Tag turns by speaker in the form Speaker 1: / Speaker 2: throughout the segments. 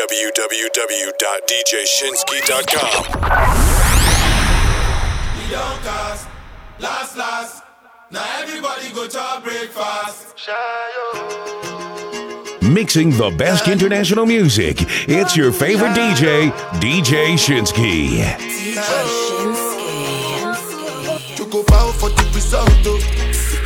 Speaker 1: www.djshinski.com.
Speaker 2: We don't cast, last, last. Now everybody go to breakfast.
Speaker 3: Mixing the best international music. It's your favorite DJ, DJ Shinski.
Speaker 4: To go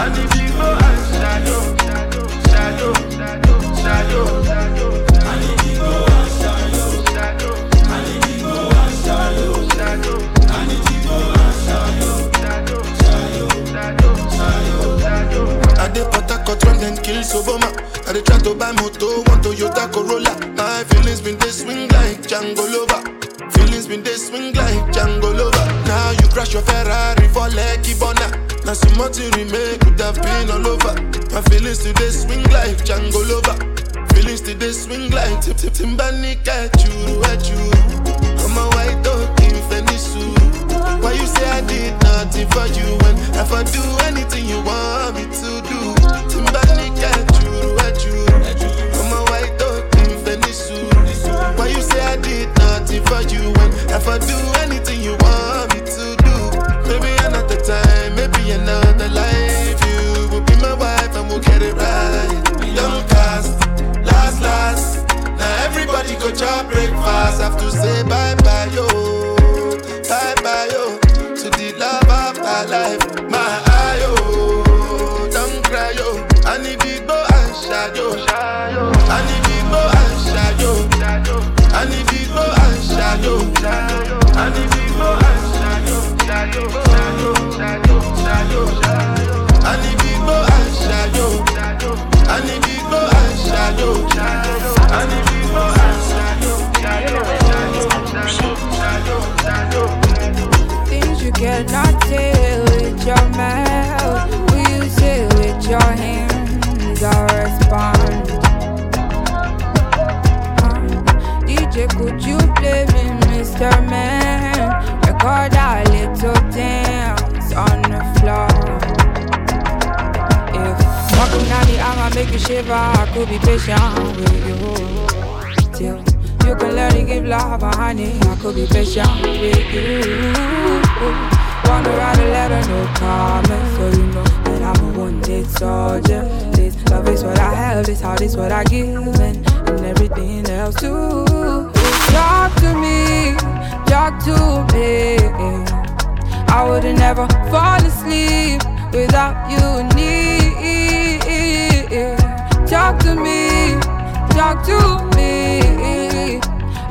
Speaker 4: I need Igbo and Shayo. Shayo, Shayo, Shayo. I need Igbo and Shayo. I need Igbo and Shayo. I need Igbo and Shayo. Shayo, Shayo. I dey Port Harcourt when dem kill Soboma. I dey try to buy moto, one Toyota Corolla. My feelings been dey swing like Django Lover. Feelings been they swing like Django Lover. Now you crash your Ferrari for Lucky Bona. Now some more to remake could have been all over. My feelings today swing like Django Lover. Feelings today swing like Tip Tip Timbani at you. I'm a white dog in Fenisu. Why you say I did nothing for you when if I do anything you want me to do? Timbani at you. I'm a white dog in Fenisu. Why you say I did nothing for you when if I do anything you want another life. You will be my wife and we'll get it right. We don't cast, last, last. Now everybody go chop breakfast. Have to say bye bye yo, bye bye yo to the love of my life. My ayo, don't cry yo. I need big boy and shadow. I need big boy and shadow. I need big boy and shadow. I need big boy and shadow. Shadow,
Speaker 5: make you shiver, I could be patient with you. Till you can learn to give love, honey, I could be patient with you. Wanna write a letter, no comment, so you know that I'm a one-date soldier. This love is what I have, this heart is what I give, and, and everything else too. Talk to me, talk to me. I would've never fall asleep without you near. Talk to me, talk to me.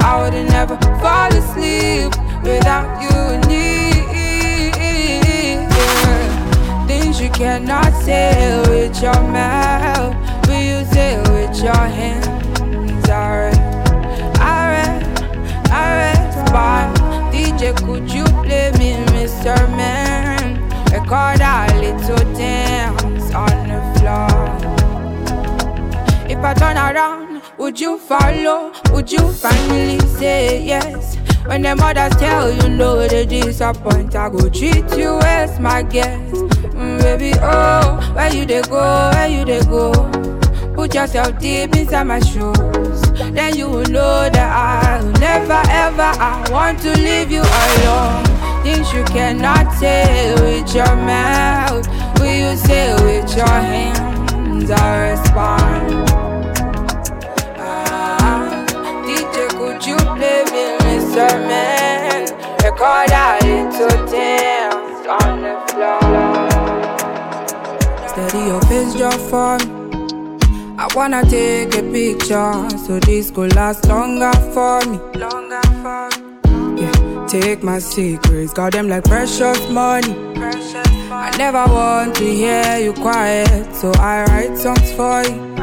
Speaker 5: I would've never fall asleep without you near. Things you cannot say with your mouth, but you say with your hands. Alright, alright, alright, fine. DJ, could you play me, Mr. Man? Record a little dance on the floor. If I turn around, would you follow? Would you finally say yes? When the mothers tell you no, they disappoint. I go treat you as my guest, mm, baby. Oh, where you they go? Where you they go? Put yourself deep inside my shoes. Then you will know that I'll never ever I want to leave you alone. Things you cannot say with your mouth, will you say with your hands? I respond. Me, Record a little dance on the floor. Steady your face, just for. I wanna take a picture so this could last longer for me. Longer for me. Yeah, take my secrets, got them like precious money. Precious I never want to hear you quiet, so I write songs for you.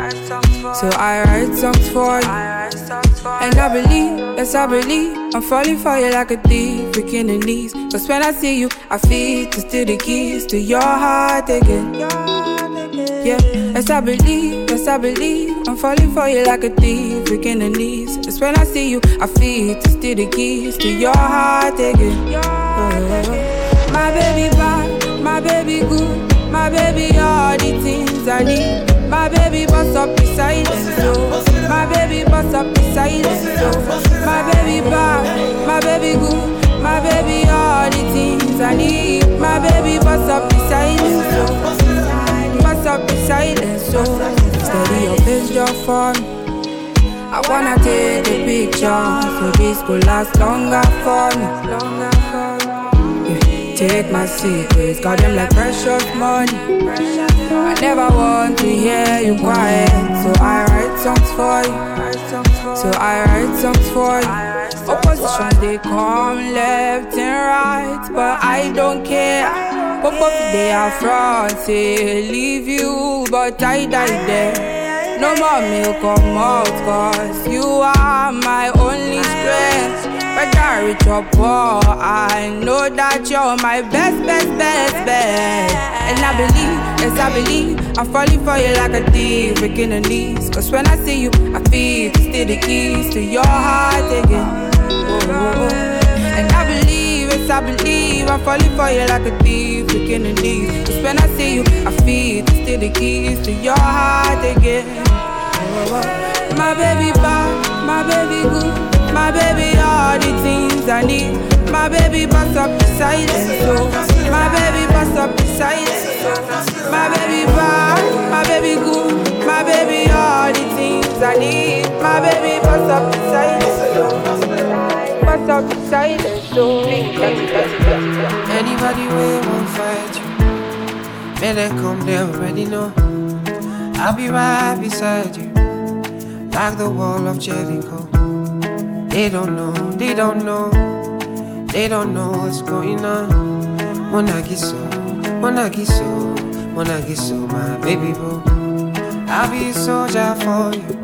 Speaker 5: So I write songs for you. And I believe, yes, I believe, I'm falling for you like a thief, breaking the knees. Cause when I see you, I feel to steal the keys to your heart again. Yeah, yes, I believe, yes, I believe, I'm falling for you like a thief, breaking the knees. Just when I see you, I feel to steal the keys to your heart again. Oh, my baby bad, my baby good, my baby all the things I need. My baby bust up the silence, so my baby bust up the silence, my baby bad, my baby good, my baby all the things I need. My baby bust up the silence, bust up the silence, so steady your face just for me. I wanna take a picture so this could last longer for me. Longer for me. Yeah, take my secrets, got them like precious money. I never want to hear you quiet, so I write songs for you. So I write songs for you. Opposition they come left and right, but I don't care. Both of they are front, say leave you, but I die there. No more milk come out, cause you are my only. Whether rich or poor, I know that you're my best, best, best, best. And I believe, yes, I believe, I'm falling for you like a thief, breaking the knees. Cause when I see you, I feel steal the keys to your heart again. Oh, and I believe, yes, I believe, I'm falling for you like a thief, breaking the knees. Cause when I see you, I feel steal the keys to your heart again. Oh, oh, oh. my baby bad, my baby good. My baby, all the things I need. My baby, bust up the silence. So, my baby, bust up the silence. So, my baby, bad, my baby, good. My baby, all the things I need. My baby, bust up the silence. So, bust up the silence. So,
Speaker 1: anybody will won't fight you. May they come, they already know. I'll be right beside you, like the wall of Jericho. They don't know, they don't know, they don't know what's going on. Monagiso, Monagiso, Monagiso, my baby boy. I'll be a soldier for you.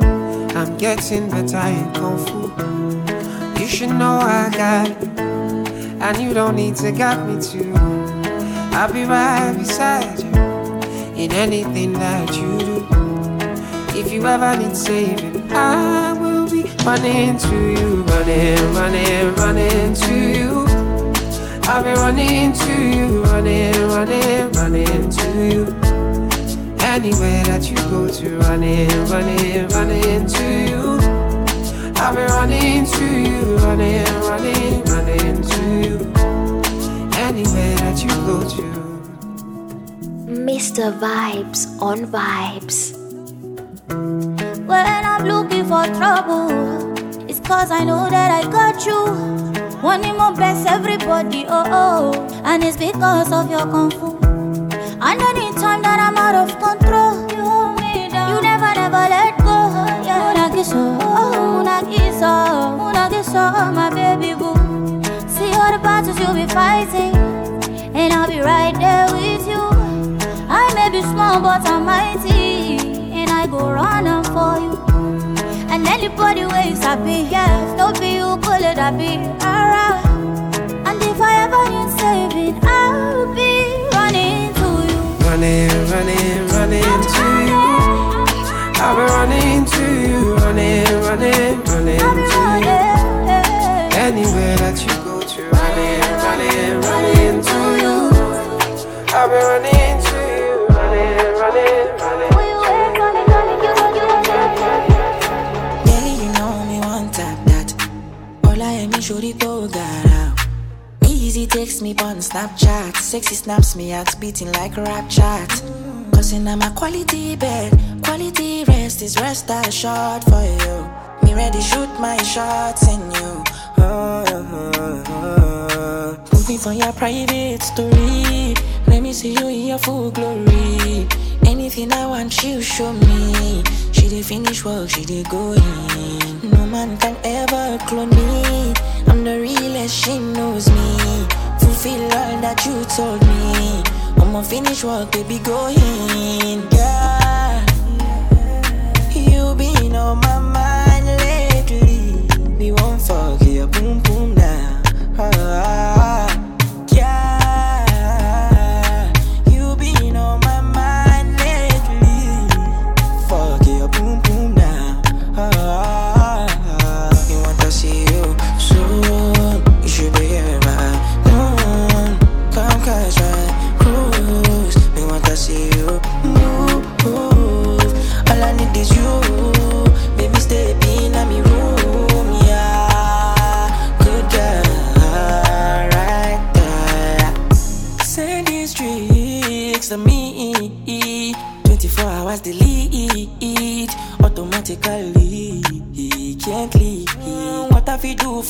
Speaker 1: I'm getting better in Kung Fu. You should know I got it, and you don't need to guide me too. I'll be right beside you in anything that you do. If you ever need saving, I running to you, running, running, running to you. I've been running to you, running, running, running to you. Anywhere that you go to, running, running, running to you. I've been running to you, running, running, running to you. Anywhere that you go to.
Speaker 6: Mr. Vibes on Vibes.
Speaker 7: When I'm looking for trouble, cause I know that I got you. Wanting more best everybody, oh oh. And it's because of your kung fu. And anytime that I'm out of control, you hold me down. You never, never let go. Yeah, Munagiso, oh, Munagiso, Munagiso, my baby boo. See all the battles you'll be fighting, and I'll be right there with you. I may be small, but I'm mighty and I go running for you. Anybody where you happy, yes, don't be you, pull it, I be alright. And if I ever need saving, I'll be running to you.
Speaker 1: Running, running, running to you. I'll be running to you, running, running, running to you. Anywhere that you go to, running, running, running to you. I'll be running to you, running, running,
Speaker 8: Shorty gara Easy takes me on Snapchat. Sexy snaps me out beating like rap chat. Cause in my quality bed. Quality rest is rest short for you. Me ready shoot my shots in you. Oh, oh, oh. For your private story. Let me see you in your full glory Anything I want you show me She did finish work, she did go in No man can ever clone me I'm the realest, she knows me. Fulfill all that you told me. I'ma finish work, baby, go in. Yeah, you been on my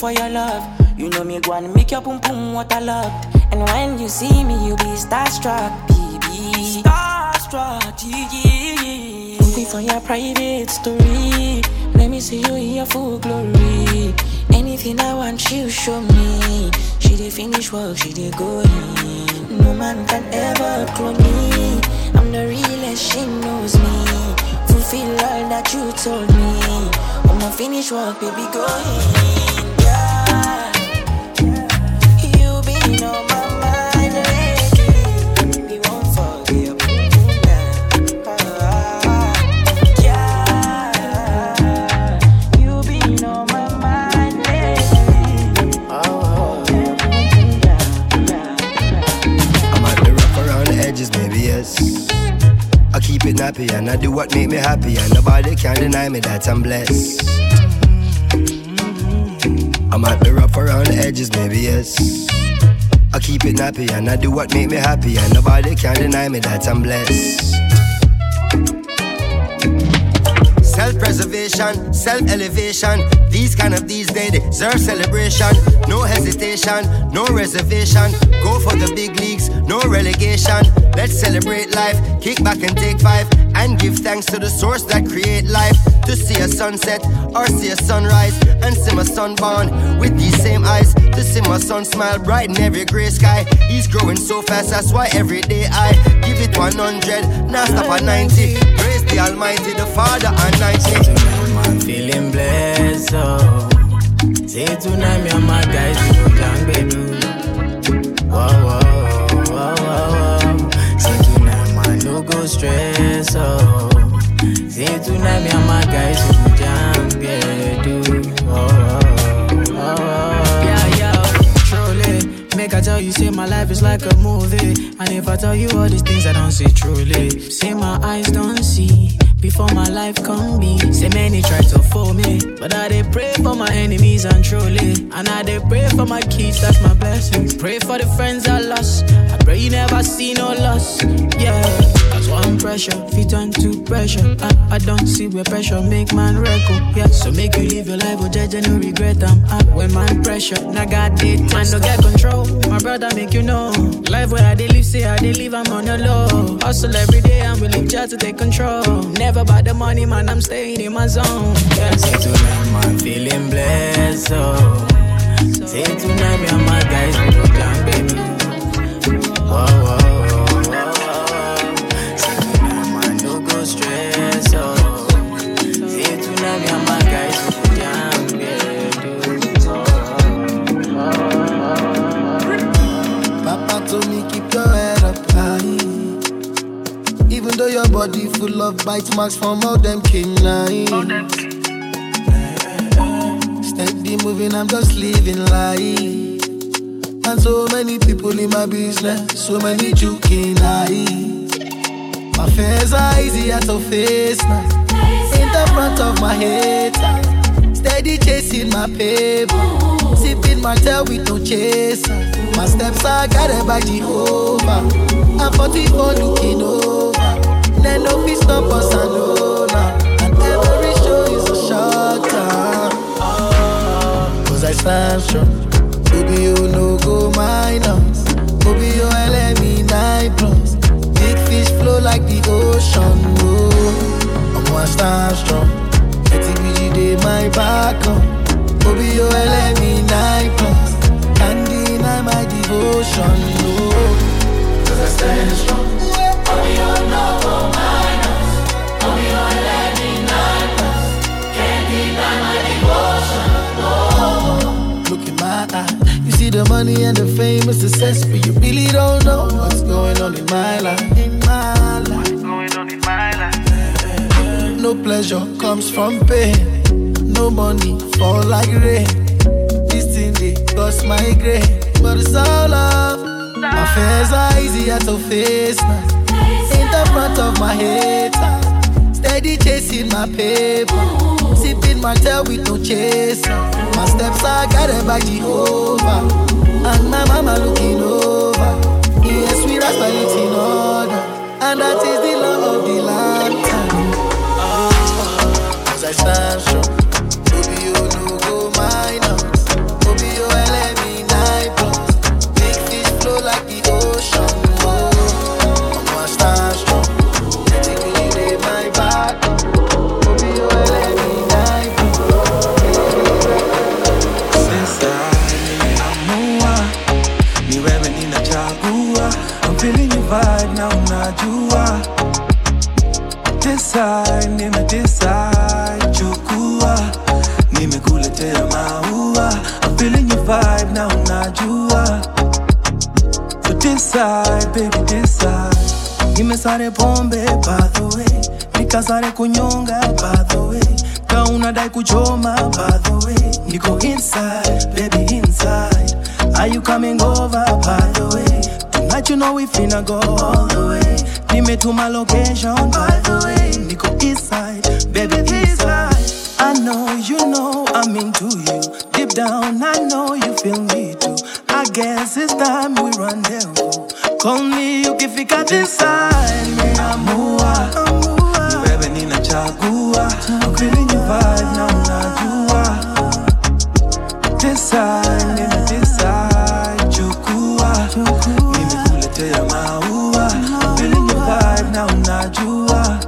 Speaker 8: for your love? You know me go and make your boom boom what I love. And when you see me, you be starstruck, baby. Starstruck, yeah. Put me for your private story. Let me see you in your full glory. Anything I want, you show me. She did finish work, she did go in. No man can ever clone me. I'm the realest, she knows me. Fulfill all that you told me. I'ma finish work, baby, go in.
Speaker 9: Nappy and I do what make me happy, and nobody can deny me that I'm blessed. I'm at the rough around the edges, maybe yes. I keep it nappy and I do what make me happy, and nobody can deny me that I'm blessed. Self preservation, self elevation. These kind of these days deserve celebration. No hesitation, no reservation. Go for the big leagues, no relegation. Let's celebrate life, kick back and take five. And give thanks to the source that create life. To see a sunset or see a sunrise. And see my son born with these same eyes. To see my son smile bright in every gray sky. He's growing so fast, that's why every day I give it 100, now stop at 90. Praise the Almighty, the Father and 90.
Speaker 10: I'm feeling blessed, oh. Say tonight, me and my guys, go jam bedu. Whoa, whoa, whoa, whoa, whoa. Say tonight, man, no go stress, oh. Say tonight, me and my guys, go jam bedu. Whoa, tell you, say my life is like a movie. And if I tell you all these things, I don't say truly. Say my eyes don't see. Before my life come be, say many try to fool me, but I dey pray for my enemies and truly, and I they pray for my kids, that's my blessing. Pray for the friends I lost, I pray you never see no loss, yeah. One pressure, fit turn to pressure. I, I don't see where pressure make man record, yeah. So make you live your life, oh judge no regret them. Uh, when man pressure, now God did, man no get control. My brother make you know, life where I dey live, say I dey live, I'm on the low. Hustle every day, I'm willing just to take control. Never about the money, man, I'm staying in my zone. Yeah, say tonight, man, feeling blessed, oh. Say tonight, me and my guys,
Speaker 11: body full of bite marks from all them canines. Steady moving, I'm just living life. And so many people in my business, so many joking eyes. My fears are easier to face now. In the front of my head, steady chasing my paper. Sipping my tail with no chaser. My steps are guided by Jehovah. I'm 44 looking I strong. Baby, you no go minus. Baby, you LME 9 plus. Big fish flow like the ocean. Oh, I'm one stand strong. ATBG day my back up. Money and the fame and success, but you really don't know what's going on in my life. In my life. What's going on in my life? No pleasure comes from pain. No money fall like rain. This thing they cause migraine, but it's all love. My fears are easier to face now. In the front of my head, steady chasing my paper, sipping my tail with no chaser. My steps are guided by Jehovah, and my mama looking over. Yes, we it in order, and that is the law of the land. Ah, as I stand strong,
Speaker 12: pombe by the way nikasare kunyonga by the way ka unadai kuchoma by the way niko inside baby inside. Are you coming over by the way tonight you know we finna go all the way nimetuma location by the way niko inside baby inside. I know you know I'm into you. Deep down I know you feel me too. I guess it's time we rendezvous Call me ukifika this side Nimeamua Ni wewe ninachagua I'm feeling your vibe na unajua. Decide, nime decide. Chukua. Nimekuletea maua. Your vibe na unajua.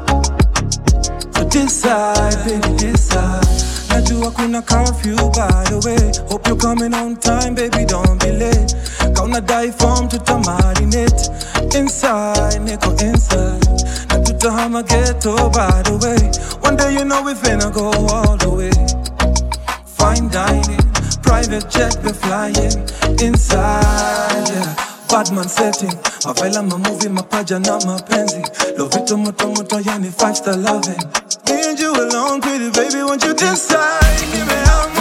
Speaker 12: Decide, baby decide. Najua kuna curfew by the way. Hope you're coming on time, baby ghetto by the way. One day you know we finna go all the way. Fine dining, private jet we flying Inside, yeah. Badman setting, mavela mamovie mapaja na mapenzi Lovito moto moto yani five star loving. Me and you alone pretty baby won't you decide
Speaker 13: Give me Nimeamua,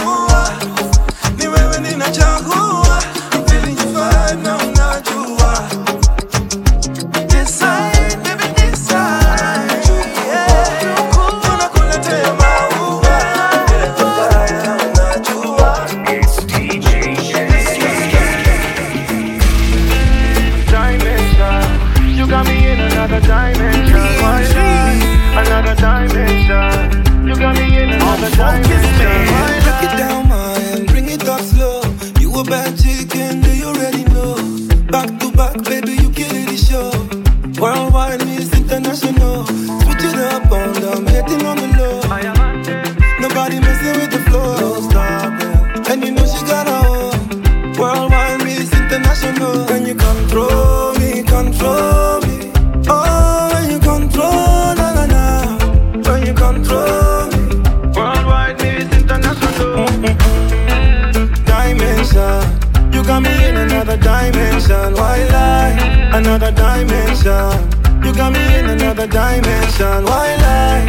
Speaker 13: dimension. Why lie?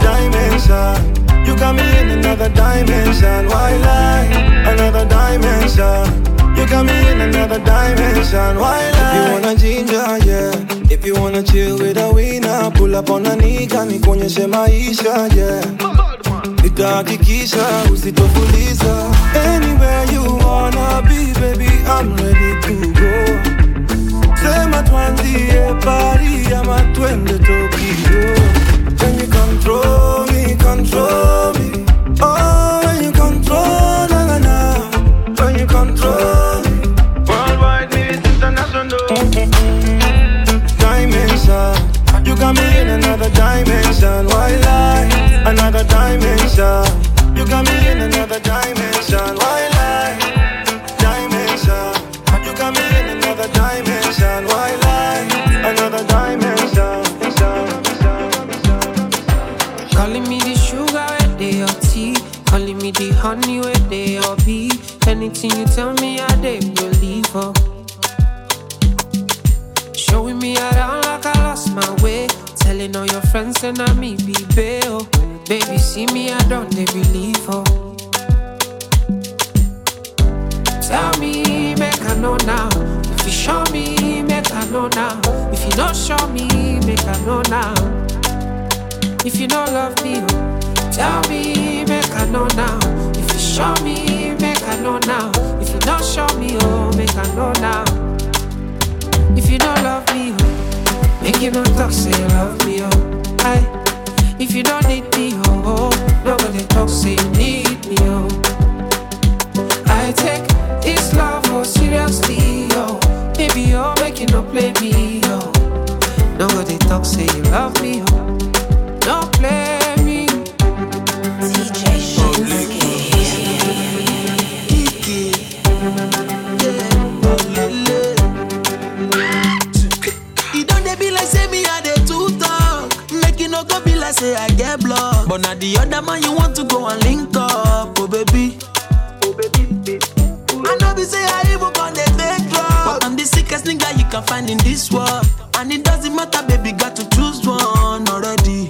Speaker 13: Dimension. You got me in another dimension. Why
Speaker 12: lie? Another dimension. You got me in another dimension. Why lie? If you wanna ginger, yeah. If you wanna chill with a winner, pull up on a nika, nikuonyeshe maisha, yeah. Nitahakikisha usitofuliza Anywhere you wanna be baby I'm ready to go Sema tuanzie Paris ama twende Tokyo When you control me, control me Oh, when you control, na na na When you control me
Speaker 13: Worldwide, me is international.
Speaker 12: dimension. You got me in another dimension. Why lie? Another dimension. You got me in another dimension. Why lie? Till you tell me
Speaker 1: how they believe her. Showing me around like I lost my way. Telling all your friends and I me be bail. Baby, see me, I don't they believe her. Tell me, make I know now. If you show me, make I know now. If you don't show me, make I know now. If you don't love me, oh. tell me, make I know now. If you show me, I know now. If you don't show me, oh, make I know now. If you don't love me, oh, make you not talk, say you love me, oh. I, if you don't need me, oh, oh nobody talk, say you need me, oh. I take this love oh seriously, oh. Oh, make you not play me, oh. Nobody talk, say you love me, oh.
Speaker 12: Say I get blocked. But now the other man you want to go and link up, oh baby. Oh, baby baby I know be say I even gonna take. But I'm the sickest nigga you can find in this world. And it doesn't matter, baby, got to choose one already.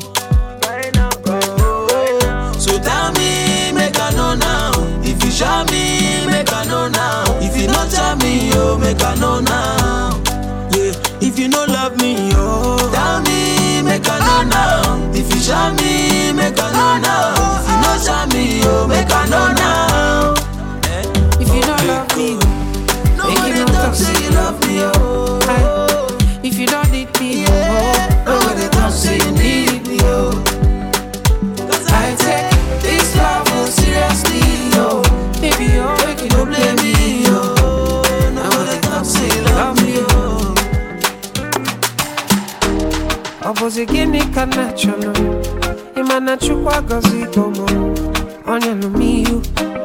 Speaker 12: Oh, So tell me, make I know now. If you show me, make I know now. If you not show me, oh, make I know now. Yeah, if you no love me, oh, tell me, make I know now. If you show me, make I know now. If you not show me, oh, make I know now.
Speaker 1: If you don't love me, oh, make you not talk, say you love me, oh. Obozi gịnị ka na chọrọ ịma chukwu agọzi gomo ọ nyelụ m ihu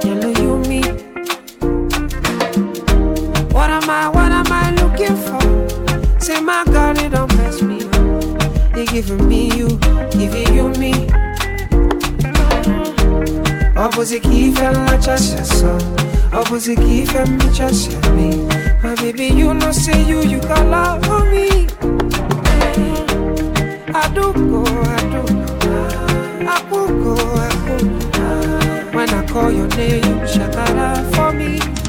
Speaker 1: nyelụ ya umi What am I, what am I looking for? Say my God, it don't mess me up. They giving me you, giving you me. Key fell like just your son. Opposite key fell me just me. My baby, you know say you, you got love for me. I do go, I do go. I could go, I could go. When I call your name, out for me.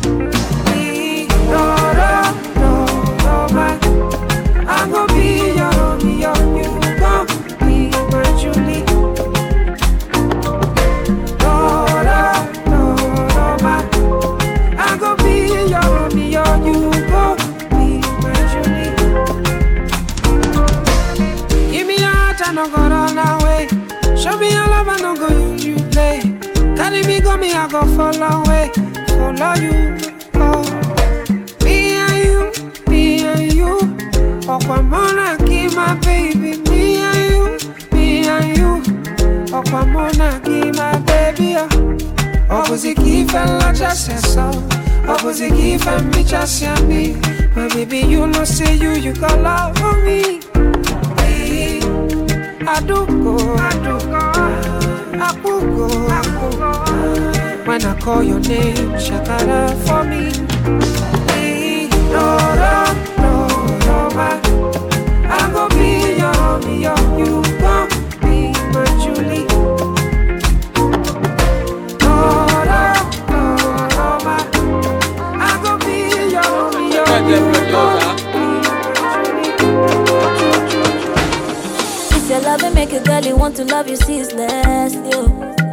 Speaker 1: Me, I go follow away, follow you. Oh. Me and you, me and you. Okwamona, keep my baby. Me and you, me and you. Okwamona, keep my baby. Opposite keep and la just so. Opposite keep and me just me. My baby, you know say you, you got love for me. Hey, I do go, I do go. When I call your name, shakara for me. Hey, no, no, no, no, my. I'm gonna be your homie, yo. You gon' be my Julie. No, no, no, no. I'm gonna be your homie, yo. You gon'
Speaker 14: If your love make a girl you want to love you ceaseless, yo. Oh.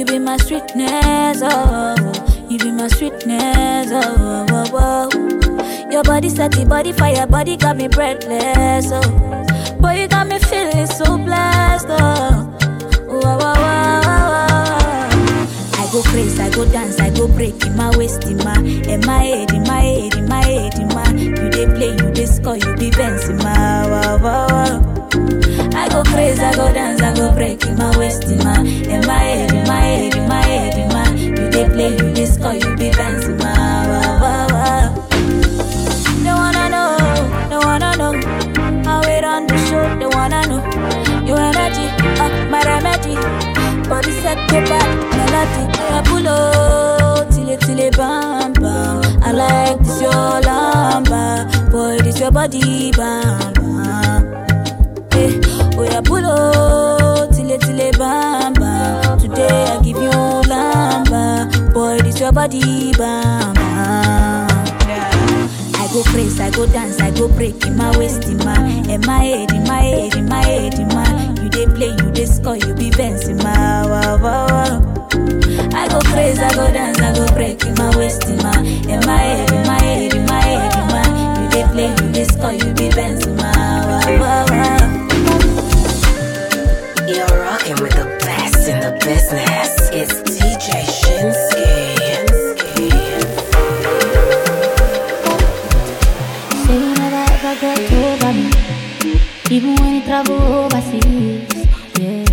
Speaker 14: You be my sweetness, oh, oh. You be my sweetness, oh. oh, oh. oh. Your body set the body fire, body got me breathless, oh. Boy, you got me feeling so blessed, oh. Wow, wow, wow, wow. I go crazy, I go dance, I go break in my waist, in my, in my head, in my head, in my head, in my. You dey play, you dey score, you be bouncing, my wow, wow, wow. I go crazy, I go dance, I go break in my waist, in my, in my head, in my head, in my head, in my. You dey play, you dey score, you be dancing, my wow, wow, wow. They wanna know, they wanna know how it on the show. They wanna know your energy, uh, my remedy. Body set go back, melody. I pull up till it bam bam. I like this your lamba, boy this your body bam bam. Apollo, tile tile bamba.
Speaker 7: Today I give you lamba, boy this your body bamba. I go praise, I go dance, I go break in my waist, in my, in my head, in my head, in my head, in my. You dey play, you dey score, you be Benz my wow wow wow. I go praise, I go dance, I go break in my waist, in my, in my head, in my head, in my head, in my. You dey play, you dey score, you be Benz.
Speaker 8: Business. It's DJ.
Speaker 7: Say me, even when you travel overseas. Yeah.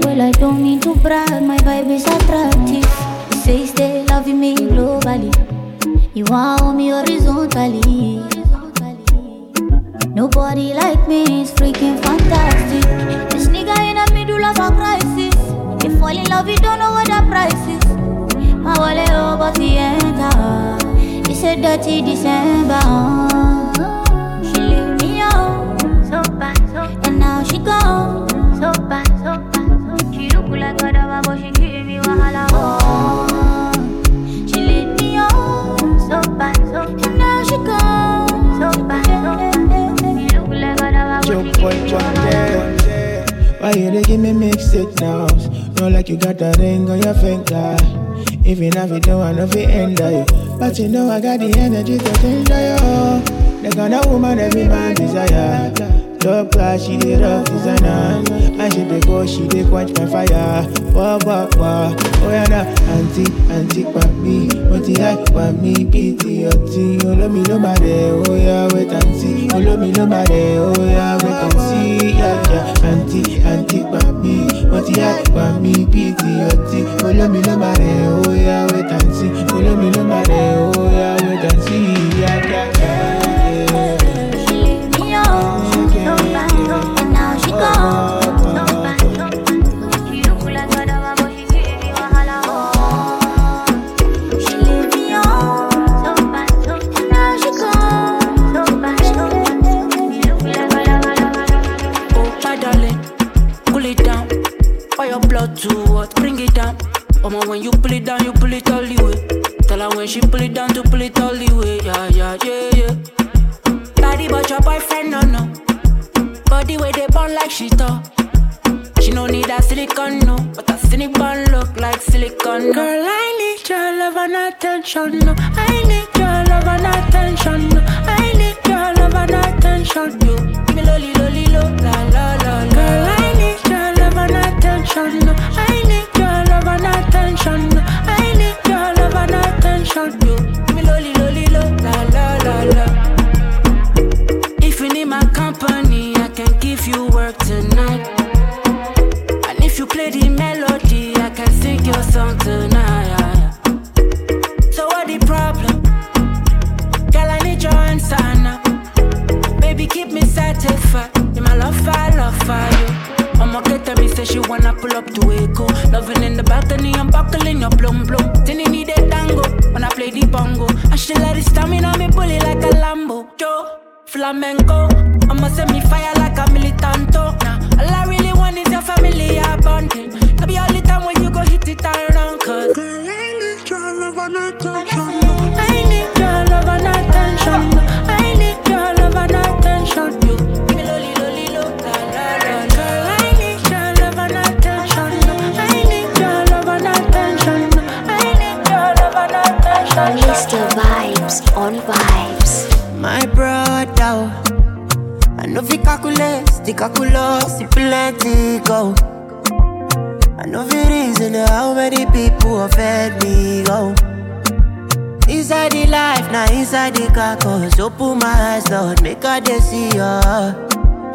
Speaker 7: Well, I don't mean to brag, my vibe is attractive. You say you stay loving me globally, you want me horizontally. Nobody like me is freaking fantastic. This nigga in the middle of a crisis. Fall in love, you don't know what the price is. My wallet over the enter. Ah. It's a dirty December. She leave me out, so bad, so bad. And now she gone, so bad, so bad. She look like a dava, but she give me wahala. Oh, she leave me out, so bad, so bad. And now she gone, so bad, so bad. She look like a dava, but she
Speaker 15: Joke boy,
Speaker 7: give me
Speaker 15: one
Speaker 7: wahala.
Speaker 15: day. Why you dey give me mixed signals? No, like you got a ring on your finger. Even if you don't want to be end you. But you know I got the energy to change you. The kind of woman every man desire. Top class, she did rough designer. And she dey go, she dey quench my fire. Wah, wah, wah. Oh, yeah, nah. Auntie, auntie, papi. What the pa me, pity, oti. Oh, lo me, lo ma de. Oh, yeah, wait and see. Oh, lo me, lo ma de. Oh, yeah, wait and see. Yeah, yeah. Auntie, auntie, papi. What the pa me, pity, oti. Oh, lo me, lo ma de. Oh, yeah, wait and see. Oh, lo me, lo ma de. Oh, yeah, wait and see. Yeah, yeah.
Speaker 16: When you pull it down, you pull it all the way. Tell her when she pull it down to pull it all the way. Yeah, yeah, yeah, yeah. Body, but your boyfriend, no, no. Body where they burn like she thought. She no need a silicone, no. But a silicone look like silicone. Girl, I need your love and attention, no. I need your love and attention, no. I need your love and attention, you. Give me lolly, lolly, lo, la, la, la, la. Girl, I need your love and attention, no. I need attention, you. Give me lolly, lolly, lo, la, la, la, la. If you need my company, I can give you work tonight. And if you play the melody, I can sing your song tonight. So what the problem? Girl, I need your answer now. Baby, keep me satisfied. In my love, I love for you. I'ma get her, me say she wanna pull up to Echo. Loving in the balcony, I'm buckling your blum. Then you need a tango when I play the bongo. And she let it stamina me bully like a Lambo. Yo, flamenco. I'ma send me fire like a militanto. Nah, all I really want is your family abundant. Could be all the time when you go hit it around, cause I need your love and attention. I need your love and attention.
Speaker 6: Vibes on Vibes.
Speaker 17: My brother, I know fi calculate, the calculus, the plenty go. I know fi reason how many people offend me go. Inside the life, now inside the carcass. Open my eyes, Lord, make I dey see ya.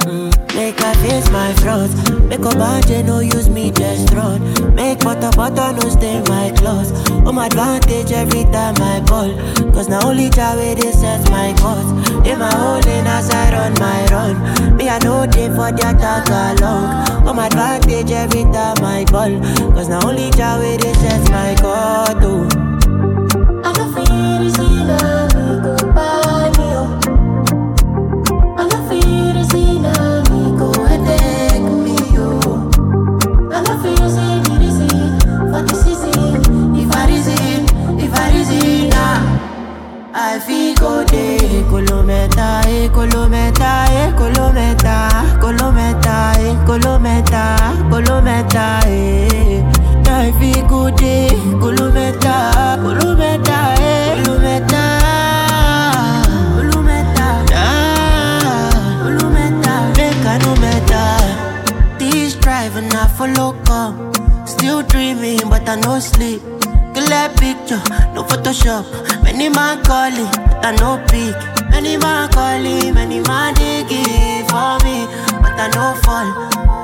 Speaker 17: Mm, make I face my front. Make a budget, no use me just run. Make butter, butter, no stain my clothes. Oh, Home advantage every time I ball. Cause now only Jah way they set my cause. In my whole lane as I run my run. Me, I know they for the attack along. Oh, Home advantage every time I ball. Cause now only Jah way they set my cause. Oh.
Speaker 7: I don't feel body
Speaker 17: kolometa, colometa, colometa Colometa, kolometa, eh, colometa eh, Life is good, colometa, colometa, colometa Driving, I follow come. Still dreaming, but I no sleep. Glad big picture, no Photoshop. Many man calling, but I no pick. Many man calling, many man digging for me, but I no fall.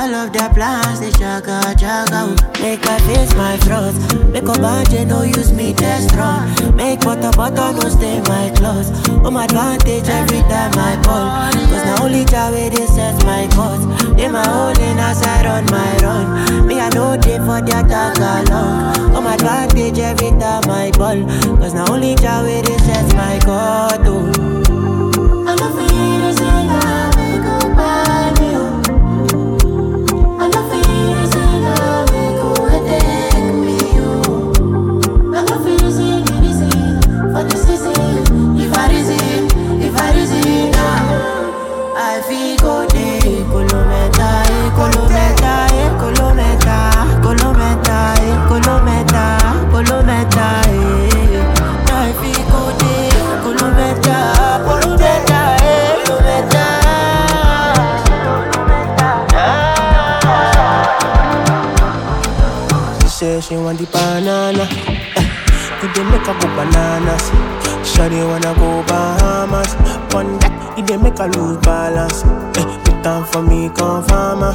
Speaker 17: All of their plans, they jaga, jaga. Oh. Make I face my flaws Make a budget, no use me test run. Make butter, butter, no stay my clothes. Home advantage every time I ball Cause now only Jah way they set my cause They my holding as I run my run. Me I know they for their tag along. Home advantage every time I ball Cause now only Jah way they set my cause oh.
Speaker 15: She want the banana. Eh, it dey make her go bananas. Shawty wanna go Bahamas. One that it dey make her lose balance. Eh, put time for me, come farmer.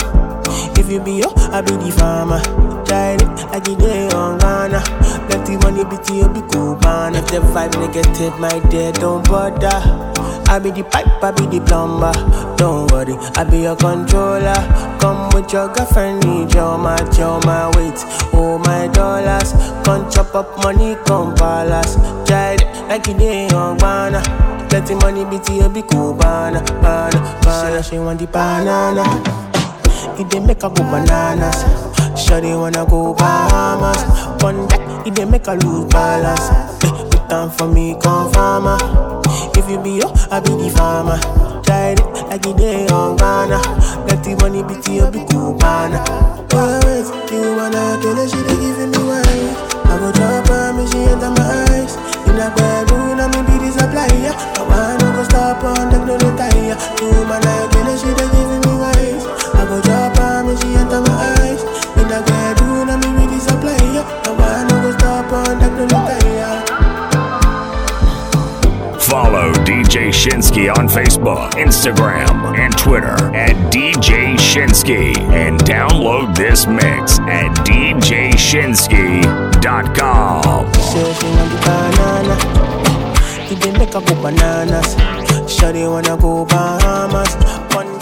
Speaker 15: If you be yo, I be the farmer. Tried it like it day on Ghana. Let the money be to you, be cool, man. If the vibe negative, my dear, don't bother. I be the pipe, I be the plumber. Don't worry, I be your controller. Come with your girlfriend, need your match, your my weight, oh my dollars. Come chop up money, come palace. It like you did on Ghana. Let the money be to you, be cool, banana, banana, banana. She want the banana. It dey make her go bananas. Shawty wanna go Bahamas. One that it dey make her lose balance. Eh, put time for me, come farmer. If you be yo, I be the farmer. Like day on Ghana. The money you, wanna kill she giving me wine. I go drop her, me she enter my eyes. In a bedroom, I be. I wanna go stop on. You wanna kill she giving me wine. I go drop her, me she enter my eyes. In a bedroom, I be. I wanna go stop on.
Speaker 3: Follow DJ Shinski on Facebook, Instagram, and Twitter at DJ Shinski. And download this mix at
Speaker 15: DJShinski.com. Shawty wanna go Bahamas. One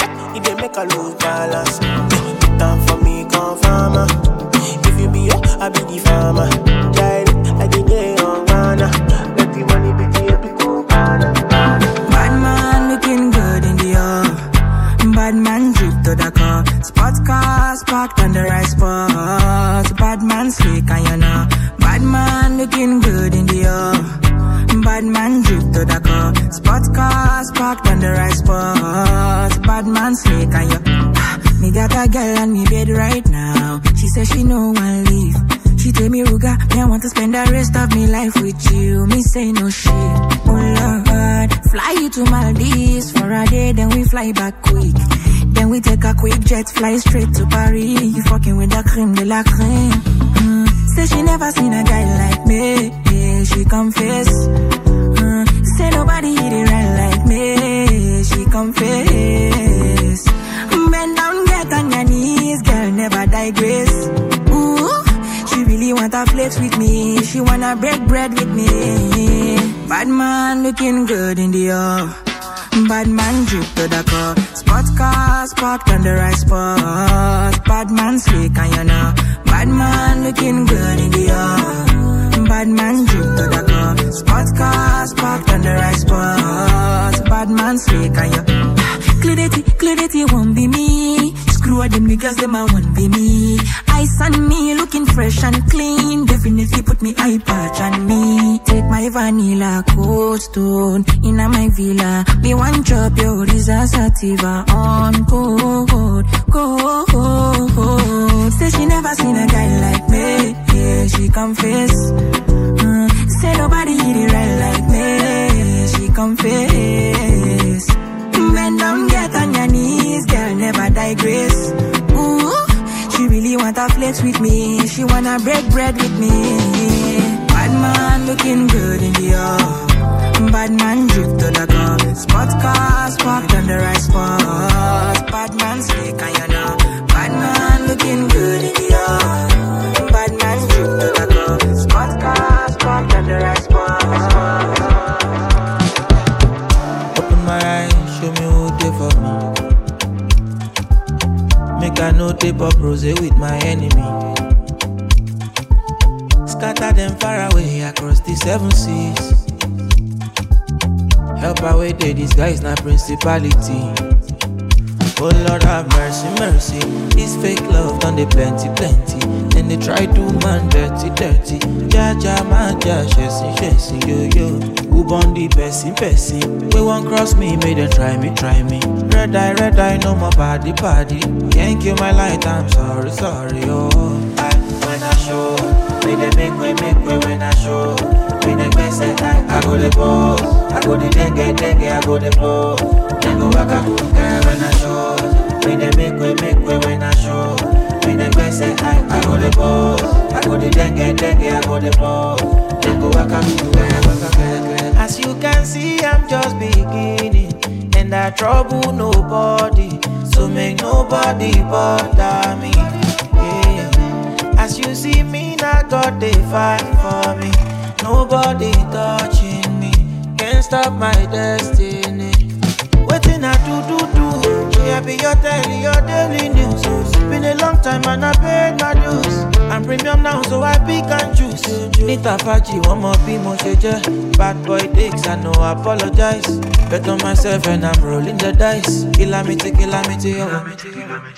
Speaker 15: make lose balance.
Speaker 18: Fly back quick. Then we take a quick jet, fly straight to Paris. You fucking with the creme de la creme. Mm. Say she never seen a guy like me. Yeah, she confess. Mm. Say nobody hit it right like me. She confess. Bend down, get on your knees, girl, never digress. Ooh, she really want a flex with me. She wanna break bread with me. Bad man looking good in the air. Bad man drip to the car. Sports cars parked on the right spot. Bad man slick and you know. Bad man looking good in the air. Bad man drip to the car. Sports cars parked on the right spot. Bad man slick and you. Clarity, clarity won't be me.
Speaker 8: Of them niggas, them a one be me. Ice on me, looking fresh and clean. Definitely put me eye patch on me. Take my vanilla cold stone in my villa. Me one drop your sativa on cold, cold. Say she never seen a guy like me. Yeah, she confess. Mm, say nobody hit it right like me. She confess. Never digress. Ooh, she really wanna flex with me. She wanna break bread with me. Bad man looking good in the air. Bad man drip to the car. Spot cars parked on the right spot. Bad man slick and you know. Bad man looking good in the air. Bad man drip to the car. Spot cars parked on the right spot.
Speaker 18: Open my eyes, show me who they for me. I know tape up rose with my enemy. Scatter them far away across the seven seas. Help away they disguise na principality. Oh Lord have mercy, mercy. This fake love done they plenty, plenty. Then they try to man dirty, dirty. Ja ja man ja, chasing, chasing, yo yo. Who born the person, person? We won't cross me, may they try me, try me. Red eye, red eye, no more body, body. Can't kill my light, I'm sorry, sorry, oh. I, when I show, may they make way, make way when I show. When they best I, go the pose, I go the dengue, dengue, I go the go waka, girl when I show. When they make way, make way when I show. When they best I, go the pose, I go the dengue, dengue, I go the blow. Then go waka, girl, waka, girl. As you can see, I'm just beginning, and I trouble nobody, so make nobody bother me. Yeah. As you see me, now God they fight for me. Nobody touching me, can't stop my destiny. Waiting I do do do, yeah, be your daily, your daily news. Been a long time and I paid my dues. I'm premium now, so I pick and choose. Nita Faji, one more be more. Bad boy dicks, I know I apologize. Bet on myself and I'm rolling the dice. Kill me, take Kilamity, kilamity, oh.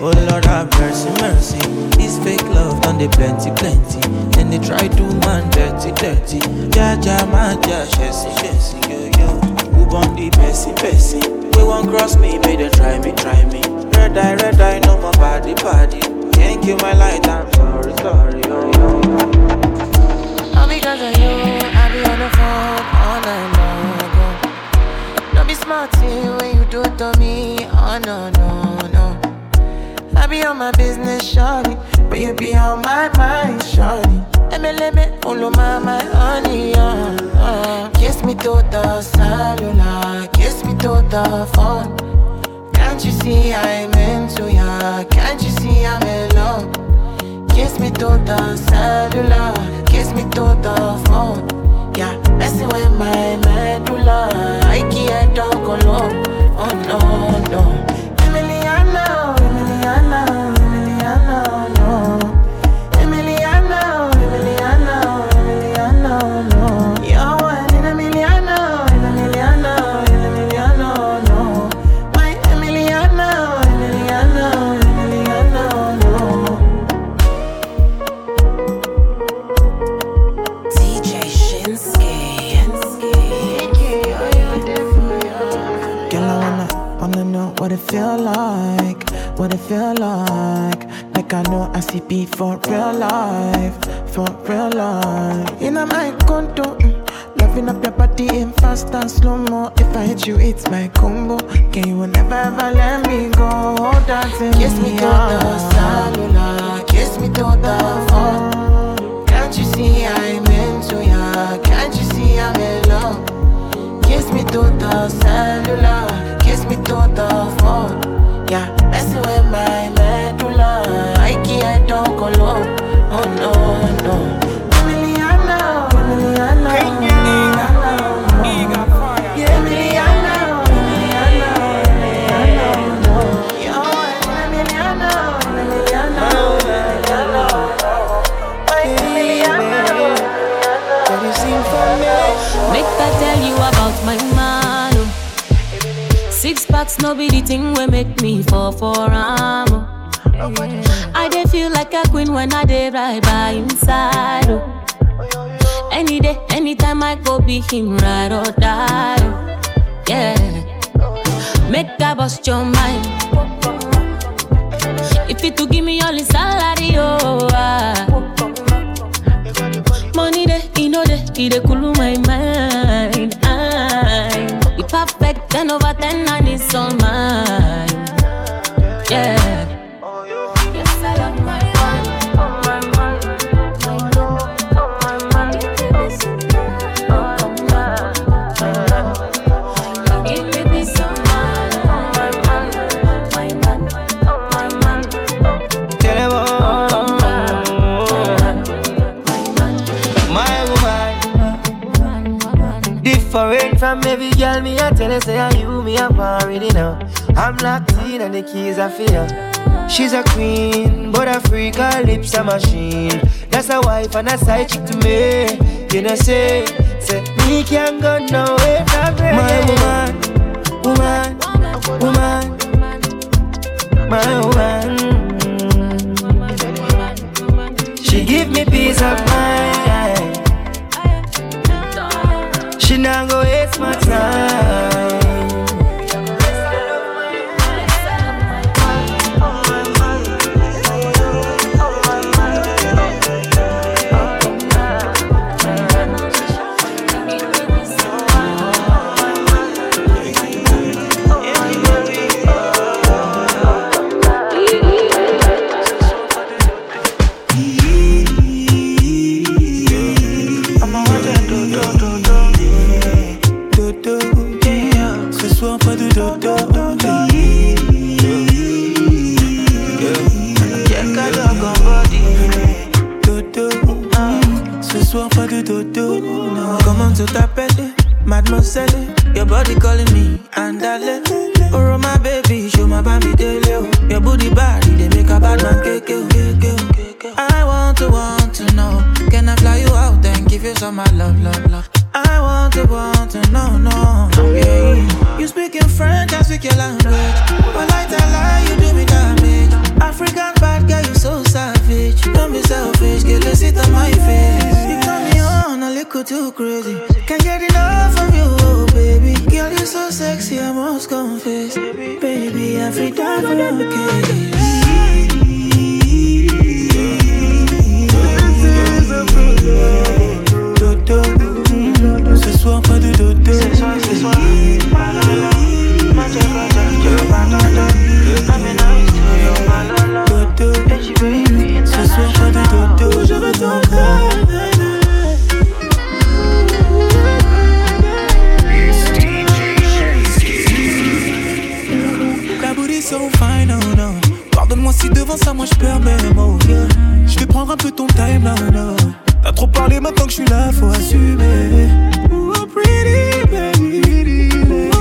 Speaker 18: Oh Lord have mercy, mercy. This fake love done they plenty, plenty. Then they try to man dirty, dirty. Ja ja man ja, chessy, chessy, yo yo. Born the Bessie, Bessie? We won't cross me, may they try me, try me. Red eye, red eye, no more body, body. Can't kill my light, I'm sorry, sorry, yo yo.
Speaker 19: All because of you, I be on the phone all night long. Don't be smart when you do it to me. Oh no, no, no. I be on my business, shawty. But you be on my mind, shawty. MLM, follow my, my honey, uh, uh. Kiss me to the cellular, kiss me to the phone. Can't you see I'm into ya? Can't you see I'm in love? Kiss me to the cellular, kiss me to the
Speaker 18: from every girl, me I tell her say I you me up already now. I'm locked in and the keys are fear. She's a queen, but a freak, her lips a machine. That's a wife and a side chick to me. You know say, say me can't go nowhere. My woman, woman, woman, my woman. She give me peace of mind. She not go my time.
Speaker 12: Pardonne-moi si devant ça, moi je perds mes mots. Je vais prendre un peu ton time, là, là. T'as trop parlé maintenant que je suis là, faut assumer. Oh, pretty baby. Oh.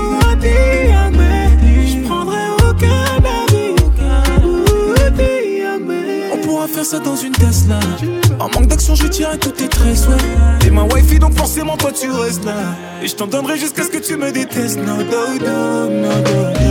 Speaker 12: Oh, pourra faire ça dans une Tesla. En manque d'action, je tirerai tous tes tresses, ouais. T'es ma wifi, donc forcément, toi tu restes là. Et je t'en donnerai jusqu'à ce que tu me détestes. No, no, no.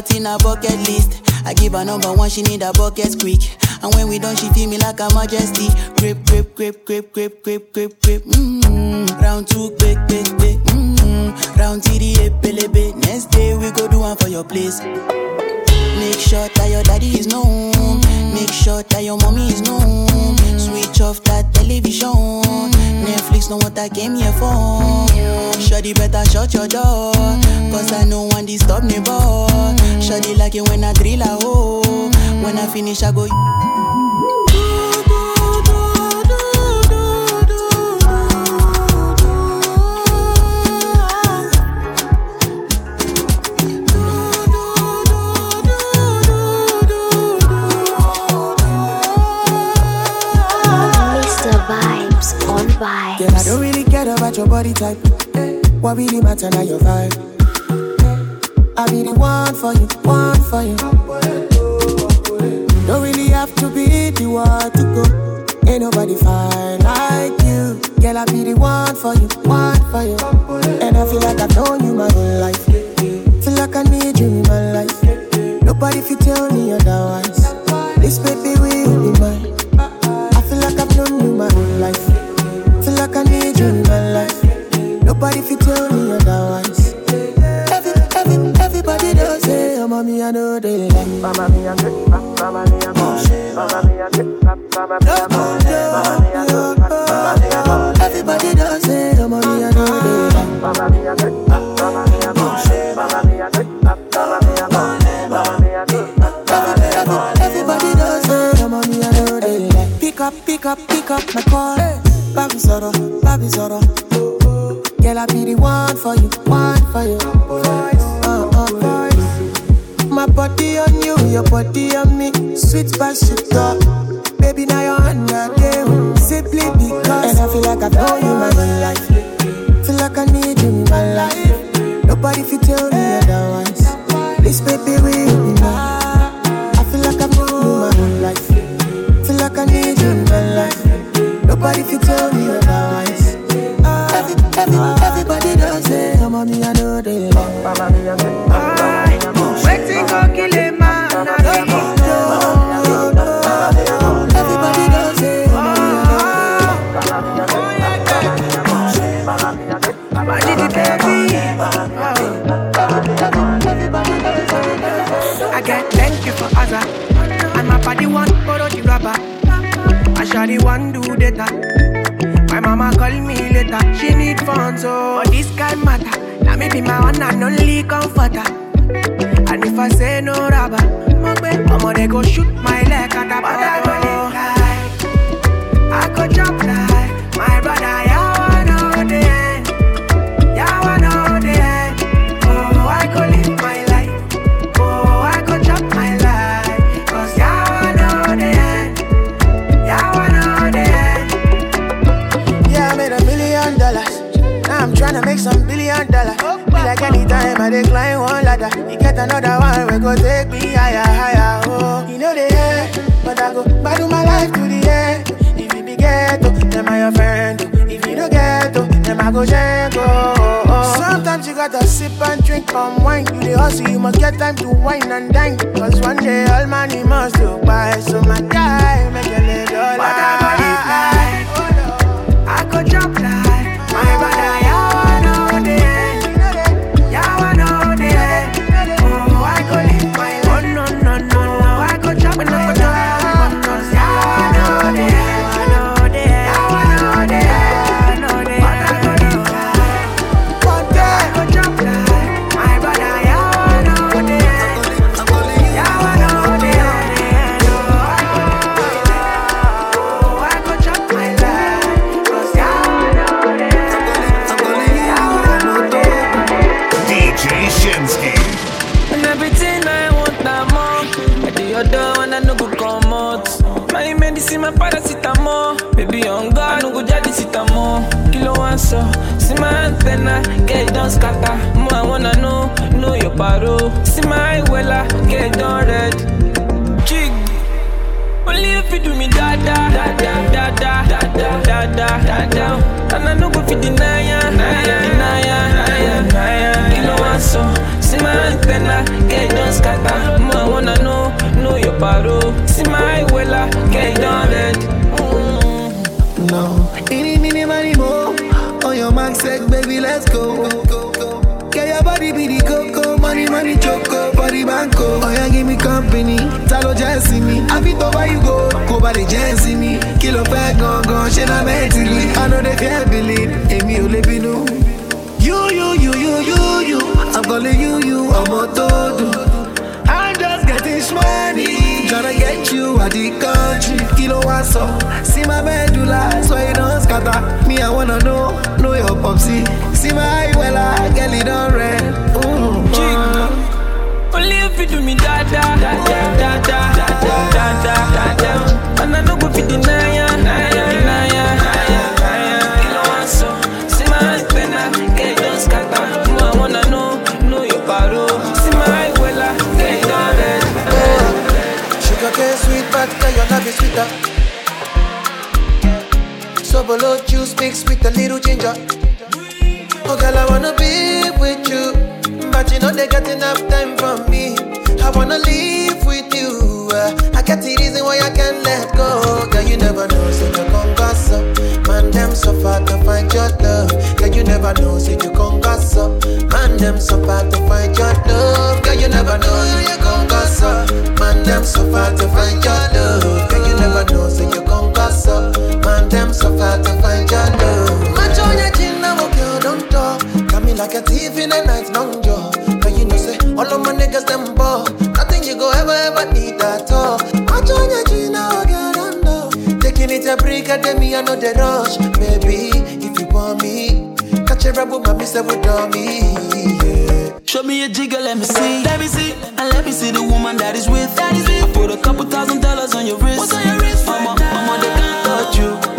Speaker 8: lot in her bucket list. I give her number one, she need a bucket quick. And when we done, she feel me like a majesty. Grip, grip, grip, grip, grip, grip, grip, grip. Mm-hmm. Round two, quick, quick, quick. Mm-hmm. Round TD, pelebe. Next day we go do one for your place. Make sure that your daddy is known. Make sure that your mommy is known. Switch off that television. Netflix know what I came here for. Shorty better shut your door. Cause I know one disturb me, boy. Shorty like it when I drill a hole. When I finish, I go.
Speaker 20: Your body type. Eh, what really matter now your vibe? I be the one for you, one for you. Don't really have to be the one to go. Ain't nobody fine like you. Girl, I be the one for you, one for you. And I feel like I've known you my whole life. Feel like I need you in my life. Nobody fi tell me otherwise. This baby will be mine. Nobody fi tell me otherwise. Every, every, everybody does say, oh, mommy, I know they like. Mama, me, I'm good. Mama, me, I'm good. Mama, me, I'm good. Mama, me, I'm good. Mama, me, I'm good. Mama, me, I'm good. Everybody does say, oh, mommy, I know they like. Mama, me, I'm good. Mama, me, I'm good. Mama, me, I'm good. Mama, me, I'm good. Mama, me, I'm good. Everybody does say, oh, mommy, I know they like. Pick up, pick up, pick up my call. Baby Zoro, Baby Zoro. Girl, I be the one for you, one for you. Uh, uh. My body on you, your body on me. Sweet talk. Baby, now you're on your day. Simply because. And I feel like I know you my whole life. Feel like I need you in my life. Nobody fi tell I
Speaker 10: it, baby. I get thank you for Azza. And my body want borrow the rubber. I shall one do data. My mama call me later. She need funds, so but this guy matter. Now me be my one and only comforter. And if I say no rubber, I'ma they go shoot my leg at the bottom.
Speaker 20: Another one, we go take me higher, higher. Oh, you know the end, but I go battle my life to the end. If you be ghetto, then I your friend. oh. If you don't get to, then I go jango. Oh, oh, oh. Sometimes you gotta sip and drink palm wine. You the hustle, you must get time to wine and dine. Cause one day all money must go by. So my guy, make a little
Speaker 10: But I go live life. oh. See my wella get done red. Jig. Only if you do me da da da da da da da da da da
Speaker 21: da da.
Speaker 22: And I no go fi deny ya, deny ya, deny ya, deny ya. You know I so. See my antenna get done scatter. Ma wanna know, know your paro. See my wella get done red. No, any mini money more. On your mark,
Speaker 11: baby, let's go. Get your body be the go? Money, choco, body banco. Oh yeah, give me company, talo jẹ́sí mi. Àfi tó bá you go, kó bá lè jẹ́sí mi. Kí ló fẹ́ gangan, ṣé na? I know they fear believe, èmi ò lè bínú. You, you, you, you, you, you. I'm calling you, you, ọmọ tó dùn. I'm just getting money, tryna get you out the country. Kilo wá sọ, see my medulla, so you don't scatter. Me, I wanna know, know your popsy. See my eye, well, I get it on red. Ooh, uh.
Speaker 10: Only if you do me da da da da da da da da And I no go fit deny ya, deny ya, deny ya. Kilo want so, see my get scatter. You I wanna know, know your paro. See my get.
Speaker 11: Sugar cane sweet, but your love is sweeter. Below juice mixed with a little ginger. Oh girl, I wanna be with you, but you know they got enough time for me. I wanna live with you. uh, I got the reason why I can't let go. Girl, you never know, so you come gas up. Man, them so far to find your love. Girl, you never know, so you come gas up. Man, them so far to find your love. Girl, you never know, so you come gas up. Man, them so far to find your love. Girl, you never know, so you come gas up. Man, them so far to find your love. Like a thief in the night, long jaw. But you know, say, all of my niggas, them ball. Nothing you go ever, ever need at all. Macho on your okay, don't talk. Taking it a break, at me, I know the rush. Baby, if you want me, catch a rebel, mommy, say, with me. Yeah.
Speaker 15: Show me a jigger, let me see. Let me see. And let me see the woman that is with. That is with. I put a couple thousand dollars on your wrist. What's on your wrist? Mama, mama, they can't touch you.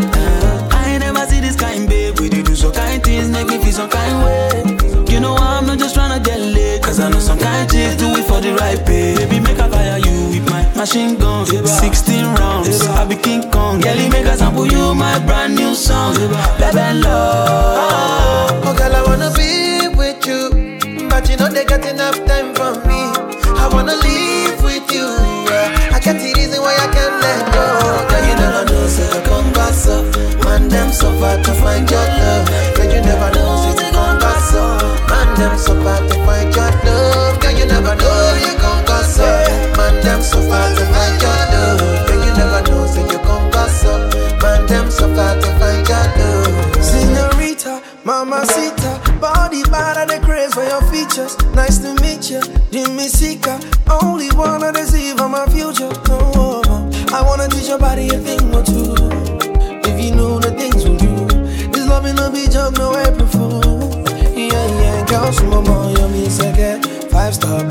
Speaker 15: It pay. Baby, make I fire you with my machine gun. 16 rounds. I be King Kong. Girlie, make I sample you my brand new song. Baby, love.
Speaker 11: Oh, girl, I wanna be with you. But you know they got enough
Speaker 17: body a thing or two. If you know the things we do, this love in a be joke, no April Fool. Yeah, yeah, girl, you me second. Five star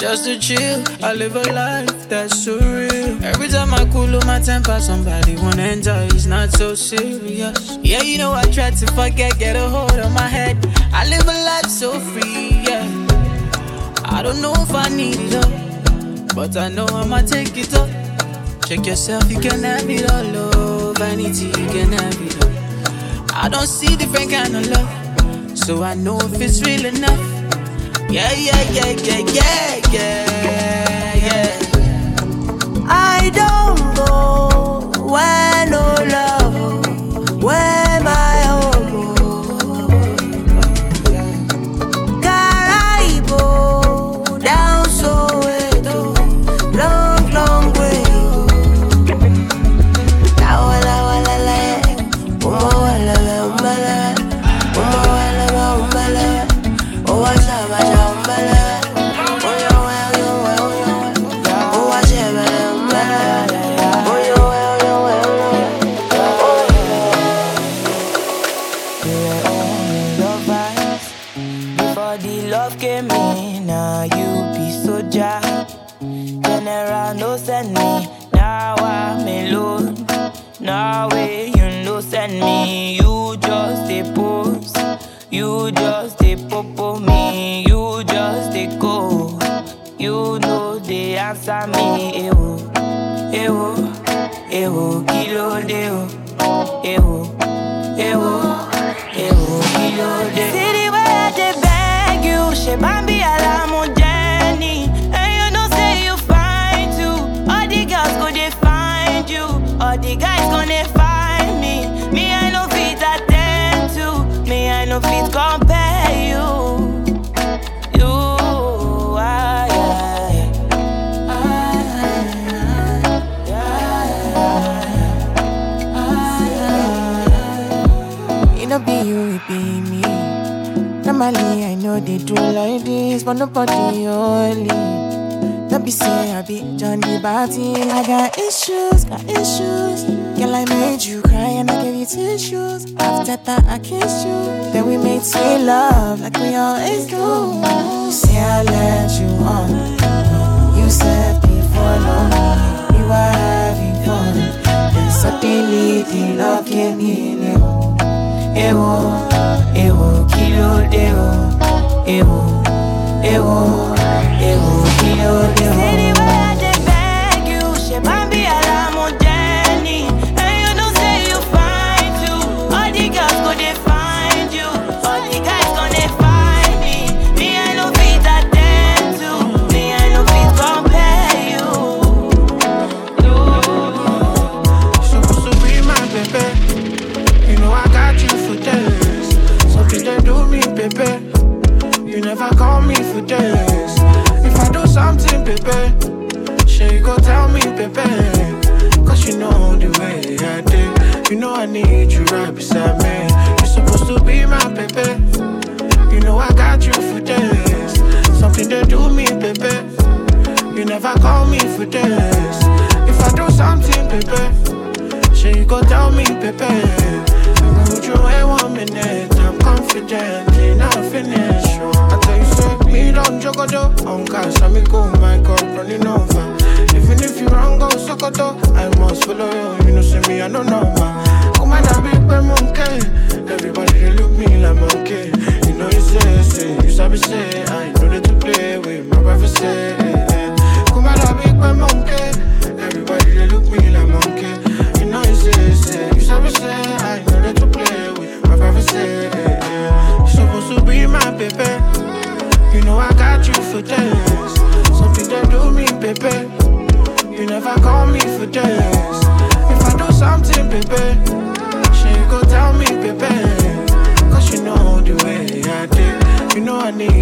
Speaker 10: just to chill. I live a life that's surreal. Every time I cool on my temper, somebody wanna enjoy. It's not so serious. Yeah, you know I try to forget, get a hold on my head. I live a life so free. Yeah, I don't know if I need it all, but I know I'ma take it up. Check yourself, you can have it all. Oh, vanity, you can have it all. I don't see different kind of love, so I know if it's real enough. Yeah, yeah, yeah, yeah, yeah, yeah.
Speaker 17: I don't go where
Speaker 8: they answer me, ewo, ewo, ewo, kilo deo, ewo, ewo, ewo, kilo deo. See the way I dey beg you, she bambi alamu Jenny. And you know say you fine too. All the girls go they find you, all the guys
Speaker 19: this, but nobody only. Don't be say I be Johnny Batty. I got issues, got issues. Girl, I made you cry and I gave you tissues. After that, I kissed you. Then we made sweet love like we always do. Say I let you on. You said before long we were having fun. Then suddenly the love came in. Ewo, ewo, kilo deo, ewo, ewo, ewo, kilo deo.
Speaker 15: Baby, sure you go tell me, baby. Cause you know the way I did. You know I need you right beside me. You're supposed to be my baby. You know I got you for days. Something they do me, baby. You never call me for days. If I do something, baby. Sure you go tell me, baby. Would you wait one minute? I'm confident in our finish. I tell you, say me don't joke do On cash, I me go my cup running over. Even if you wrong, go sokoto. I must follow you. You know, see me, I don't know, man. Come on, I big boy monkey. Everybody they look me like monkey. You know you say, say, you sabi say. I know that to play with my say. Come I boy monkey. Everybody they look me like monkey. You know you say, say, you sabi say. Baby. You know I got you for days. Something that do me, baby. You never call me for days. If I do something, baby, she go tell me, baby. Cause you know the way I did. You know I need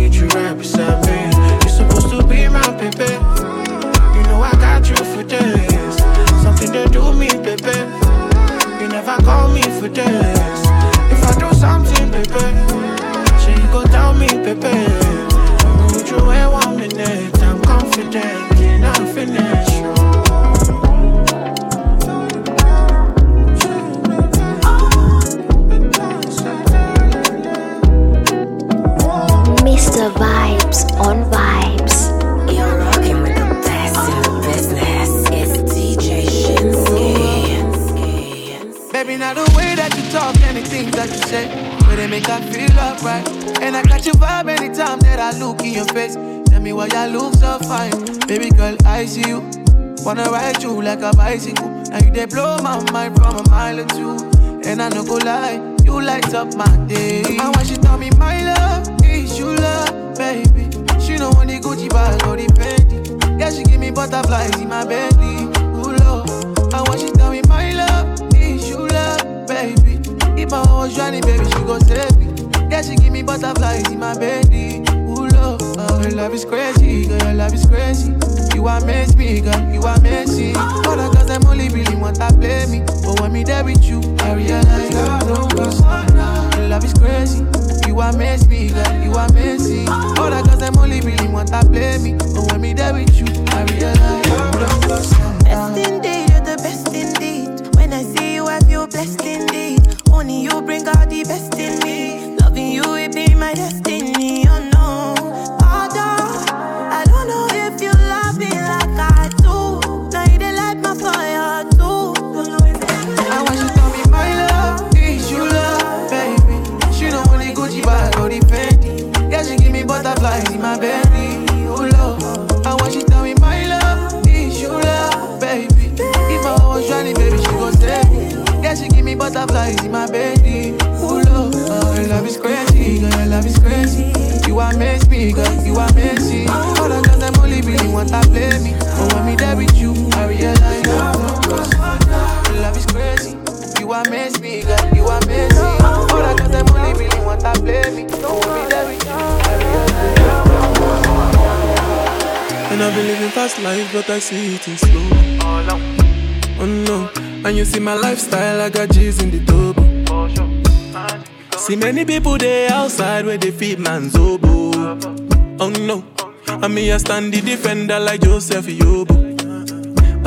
Speaker 23: like a bicycle. Now they blow my mind from a mile or two. And I no go lie, you light up my day. And when she tell me my love is you love, baby. She know when the Gucci bag or the Fendi. Yeah, she give me butterflies in my belly. Ooh, love. And when she tell me my love is you love, baby. If heart was drowning, baby, she go save me. Yeah, she give me butterflies in my belly. Ooh, love. Oh, your love is crazy, girl, your love is crazy. You amaze me, girl, you are amazing. All the girls, them only really want to play me. But when me there with you, I realize I don't Your love is crazy. You amaze me, girl, you are amazing. All the girls, them only really want to play me. But when me there with you, I realize I don't trust
Speaker 17: Best indeed, you're the best indeed. When I see you, I feel blessed indeed. Only you bring out the best in me. Loving you, it be my destiny.
Speaker 23: She give me in my belly. Eh? Oh love, oh, your love is crazy, girl, your love is crazy. You amaze me, girl, you amazing. All the girls them only really want to play me, but when me there with you, I realize I don't trust Your love is crazy. You amaze me, girl, you amazing. All the girls them only really want to play me, but when me there with you, I
Speaker 12: And I've been living fast life, but I see it in slow. Oh no, and you see my lifestyle, I got G's in the double. See many people there outside where they feed man's oboe. Oh no, and me I stand the defender like Joseph Yobo.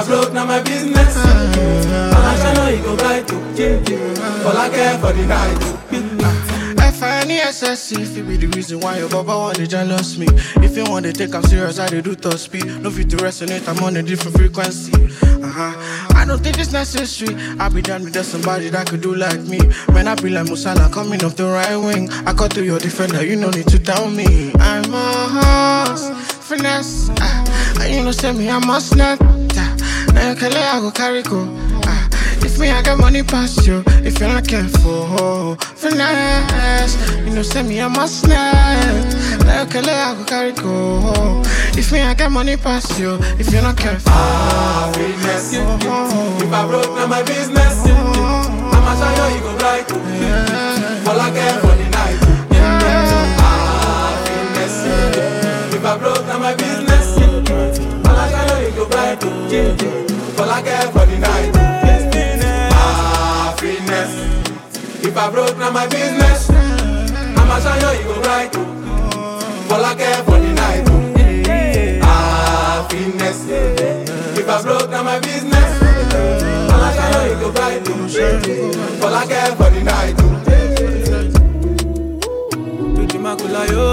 Speaker 4: I broke, now my business. Show you, you go right. All I care for the night.
Speaker 15: F-I-N-E-S-S-E If it be the reason why your baba want to jealous me. If you want to take I'm serious, I do top speed. No fit to resonate, I'm on a different frequency. Uh-huh. I don't think it's necessary. I be done with somebody that could do like me. Man, I be like Musala coming off the right wing. I cut to your defender, you no need to tell me. I'm a horse, finesse. Uh, you know say me, I must not Now let I go carry go uh, if me, I got money past you. If you're not careful, finesse. You know, send me a must net. Like a I go carry go. If me, I got money past you. If you're not careful,
Speaker 4: Happiness. If I broke, now my business. I'ma show you, you go right. All I care for the night. Happiness. If I broke, now my business. Right. All I for the night. Happiness. If I broke, now my business. I'ma show you, you go right. All I care for the night. Happiness. If I broke, now my business. I'ma show you, you go right. All I care for the night.
Speaker 12: Láyò,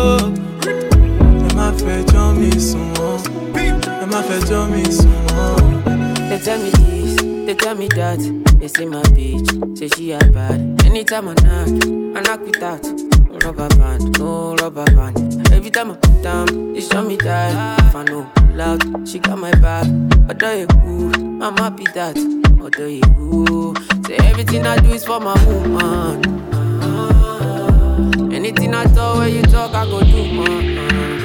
Speaker 12: ẹ má fẹjọ́ mi sùn wọ́n, fẹjọ́ mi sùn.
Speaker 24: They tell me this, they tell me that. They say my bitch, say she a bad. Anytime I knock, I knock with that. Rubber band, no rubber band. Every time I put down, they show me that. If I know loud, she got my back. Although you cool, I'm happy that. Although you cool, say everything I do is for my woman. Anything I talk, when you talk, I go do, man.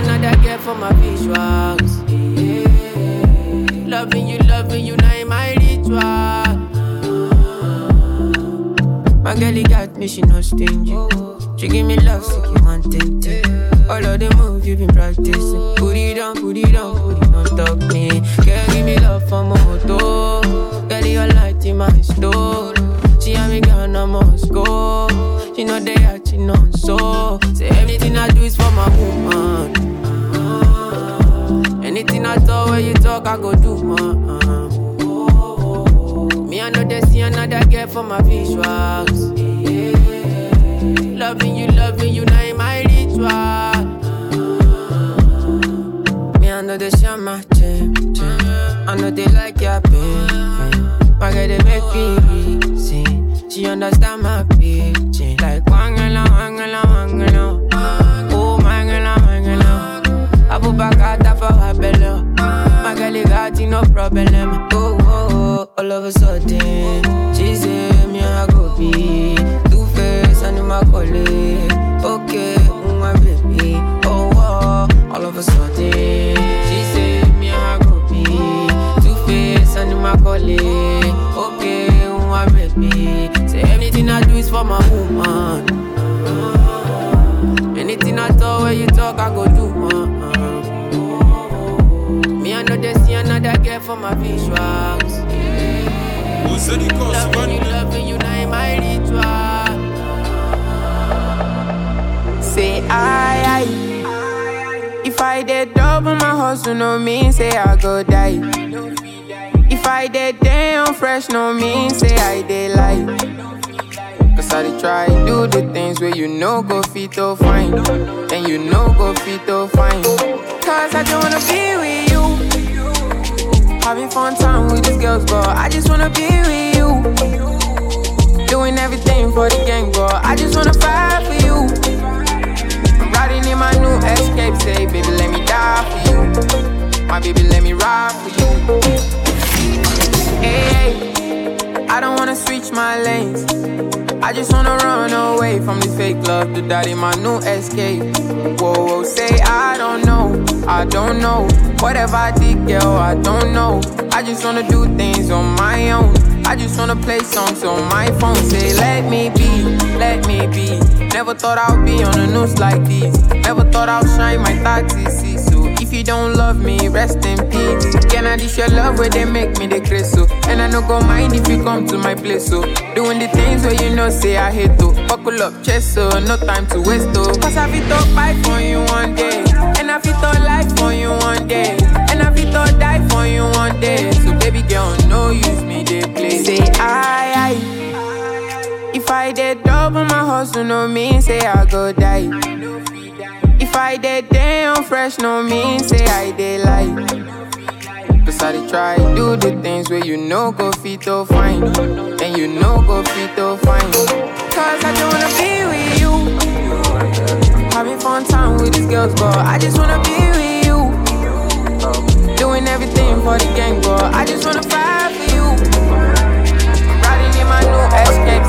Speaker 24: Another girl for my visuals. Loving you, loving you, now my ritual. Uh. My girlie got me, she not stingy. She give me love, so you want it. All of the moves you been practicing. Put it on, put it on, put it on top me. Girl, give me love for moto. Girl,
Speaker 25: your light in my store. She and me gone, I must go. She know they acting on so. Say everything I do is for my woman. Anything I talk, when you talk, I go do, man. Me, I know they see another girl for my visuals. Yeah. Loving you, loving you, now in my ritual. Me, I know they share my gym. I know they like your baby. My girl, they make me reason. She understand my pitching. Like, wangala, wangala, wangala. Oh, mangala, mangala. Back out for her belly. My got no problem. Oh, oh, oh, all of a sudden. She say, me, I go be. Two face and my colleague. Okay, mm, my baby. Oh, oh, all of a sudden. She say, me, I go be. Two face and my colleague. Okay, mm, my baby. Say, anything I do is for my woman. Anything I talk, when you talk, I go do, man. Girl for my visuals. Loving you, loving you, now in my ritual. Say I, I. If I did double my hustle, no mean say I go die. If I did damn fresh, no mean say I did lie. Cause I dey try do the things where you know go fit to fine. And you know go fit to fine. Cause I don't wanna be with you. Having fun time with these girls, but I just wanna be with you. Doing everything for the gang, but I just wanna fight for you. I'm riding in my new escape, say, baby, let me die for you. My baby, let me ride for you. Hey, I don't wanna switch my lanes. I just wanna run away from this fake love to in my new escape. Whoa, whoa, say I don't know, I don't know. Whatever I did, girl, I don't know. I just wanna do things on my own. I just wanna play songs on my phone. Say, let me be, let me be. Never thought I'd be on the news like this. Never thought I'd shine my thoughts, if you don't love me, rest in peace. Can I dish your love where they make me the grace so? And I no go mind if you come to my place so. Doing the things where you know say I hate to. Buckle up, chest so no time to waste oh. Cause I fit to fight for you one day. And I fit to life for you one day. And I fit to die for you one day. So baby girl, no use me, they play. Say I, I. If I did double my hustle, no mean say I go die. If I damn fresh, no mean say I did lie. Cause I try do the things where you know go fit to fine. And you know go fit to fine. Cause I don't wanna be with you. Having fun time with these girls, but I just wanna be with you. Doing everything for the gang, but I just wanna fight for you. Riding in my new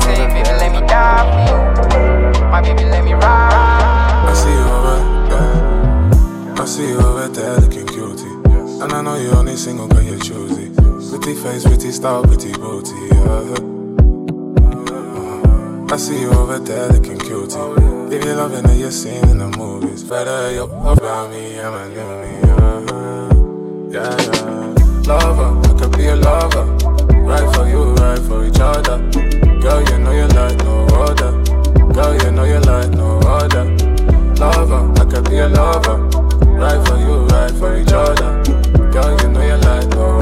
Speaker 25: say, baby, let me die for you. My baby, let me ride.
Speaker 26: See you over there looking cutie. And I know you're only single, girl, you're choosy. Pretty face, pretty style, pretty booty. Yeah. Uh-huh. I see you over there looking cutie. If you're loving it, you're seeing in the movies. Better you about me, I'm a new me. Uh-huh. Yeah, yeah. Lover, I could be a lover. Right for you, right for each other. Girl, you know you like no other. Girl, you know you like no other. Lover, I could be a lover. Right for you, right for each other. Girl, you know you like no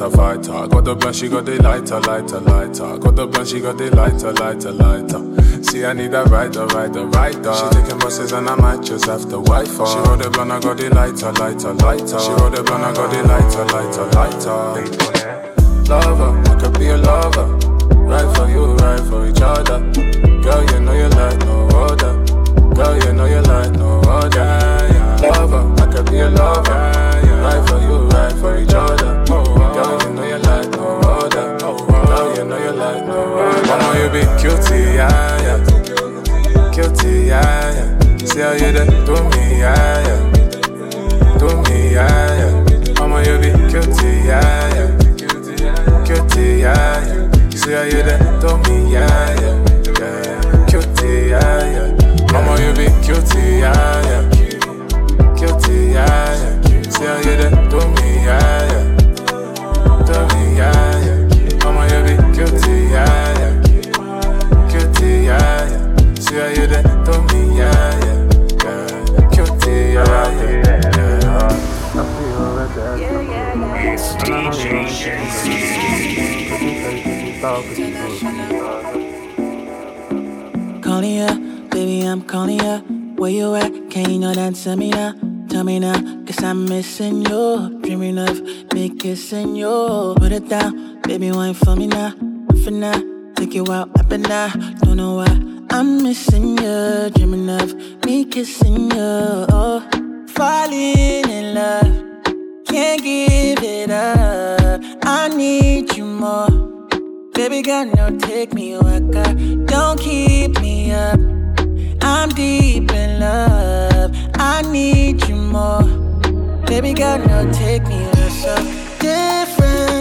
Speaker 26: fighter, fighter. Got the blunt, she got the lighter, lighter, lighter. Got the blunt, she got the lighter, lighter, lighter. See, I need a rider, rider, rider. She taking buses and I might just have to wife her. She roll the blunt, I got the lighter, lighter, lighter. She roll the blunt, I got the lighter, lighter, lighter. Lover, I could be a lover. Right for you, right for each other. Girl, you know you like no other. Girl, you know you like no other. Lover, I could be a lover. Right for you, right for each other. Mama, you be cutie, yeah, yeah. Cutie, yeah, yeah. See how you do me, yeah, yeah. Do me, yeah, yeah. I'ma you be guilty, yeah, yeah. Guilty, yeah, yeah. See how you do me, yeah, yeah. Guilty, yeah, yeah. I'ma you be guilty, yeah, yeah. Guilty, yeah, yeah. See how you do me, yeah, yeah. Do me, yeah, yeah. I'ma you be guilty,
Speaker 10: Calling ya, baby, I'm calling ya. Where you at? Can you not answer me now? Tell me now, cause I'm missing you. Dreaming of me kissing you. Put it down, baby, wine for me now. For now, take you out, up and down. Don't know why I'm missing you. Dreaming of me kissing you. Oh, falling in love. Can't give it up. I need you more. Baby girl, no, take me waka. Don't keep me up. I'm deep in love. I need you more. Baby girl, no, take me you're so different.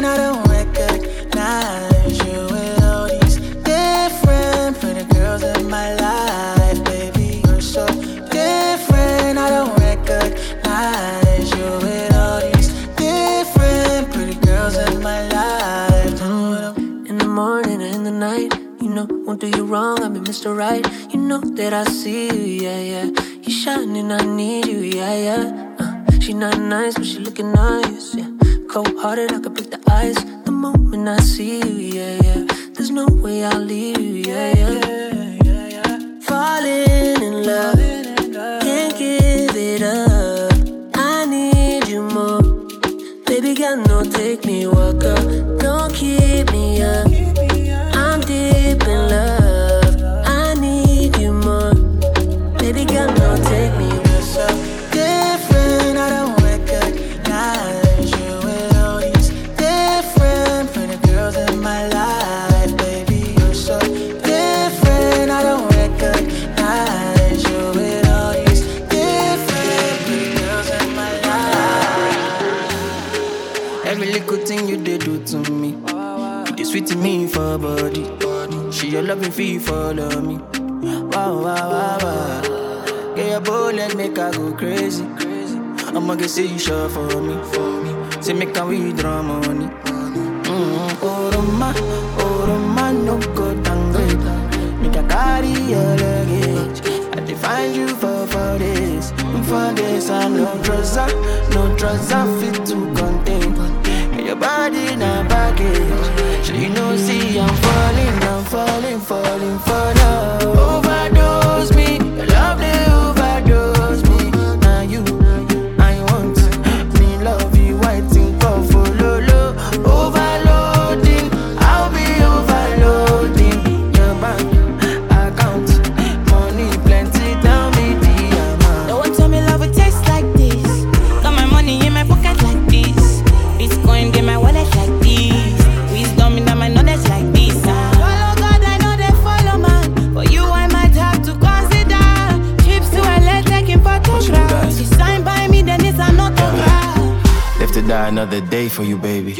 Speaker 27: Die another day for you, baby.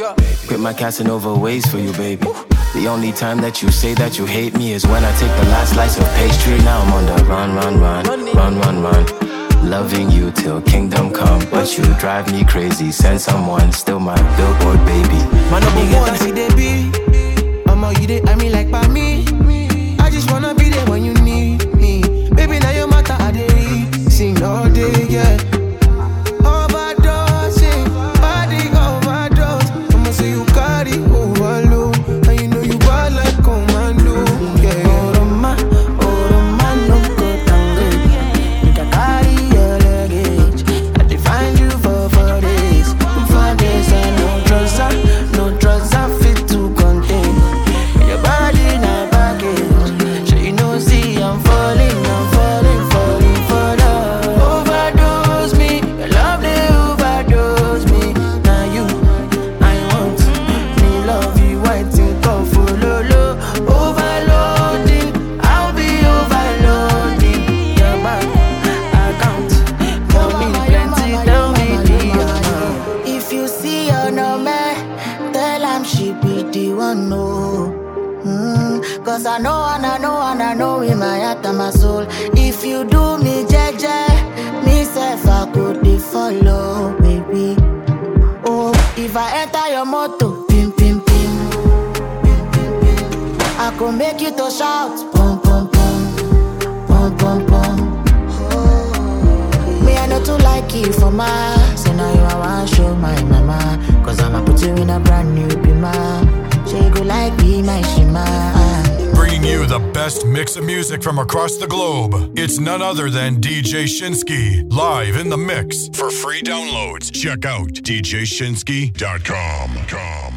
Speaker 27: Quit my Casanova ways for you, baby. The only time that you say that you hate me is when I take the last slice of pastry. Now I'm on the run, run, run, run, run, run. Loving you till kingdom come, but you drive me crazy. Send someone, still my billboard baby.
Speaker 10: Man, no one see they be. I'm all you they, I mean like by me. I just wanna to
Speaker 28: shout, pum pum pum, pum pum pum. Me I know too like you for my, so now you I want show my mama, cause I'ma put you in a brand new. She go like be my shima.
Speaker 29: Bringing you the best mix of music from across the globe. It's none other than DJ Shinski, live in the mix. For free downloads, check out djshinski.com. Com.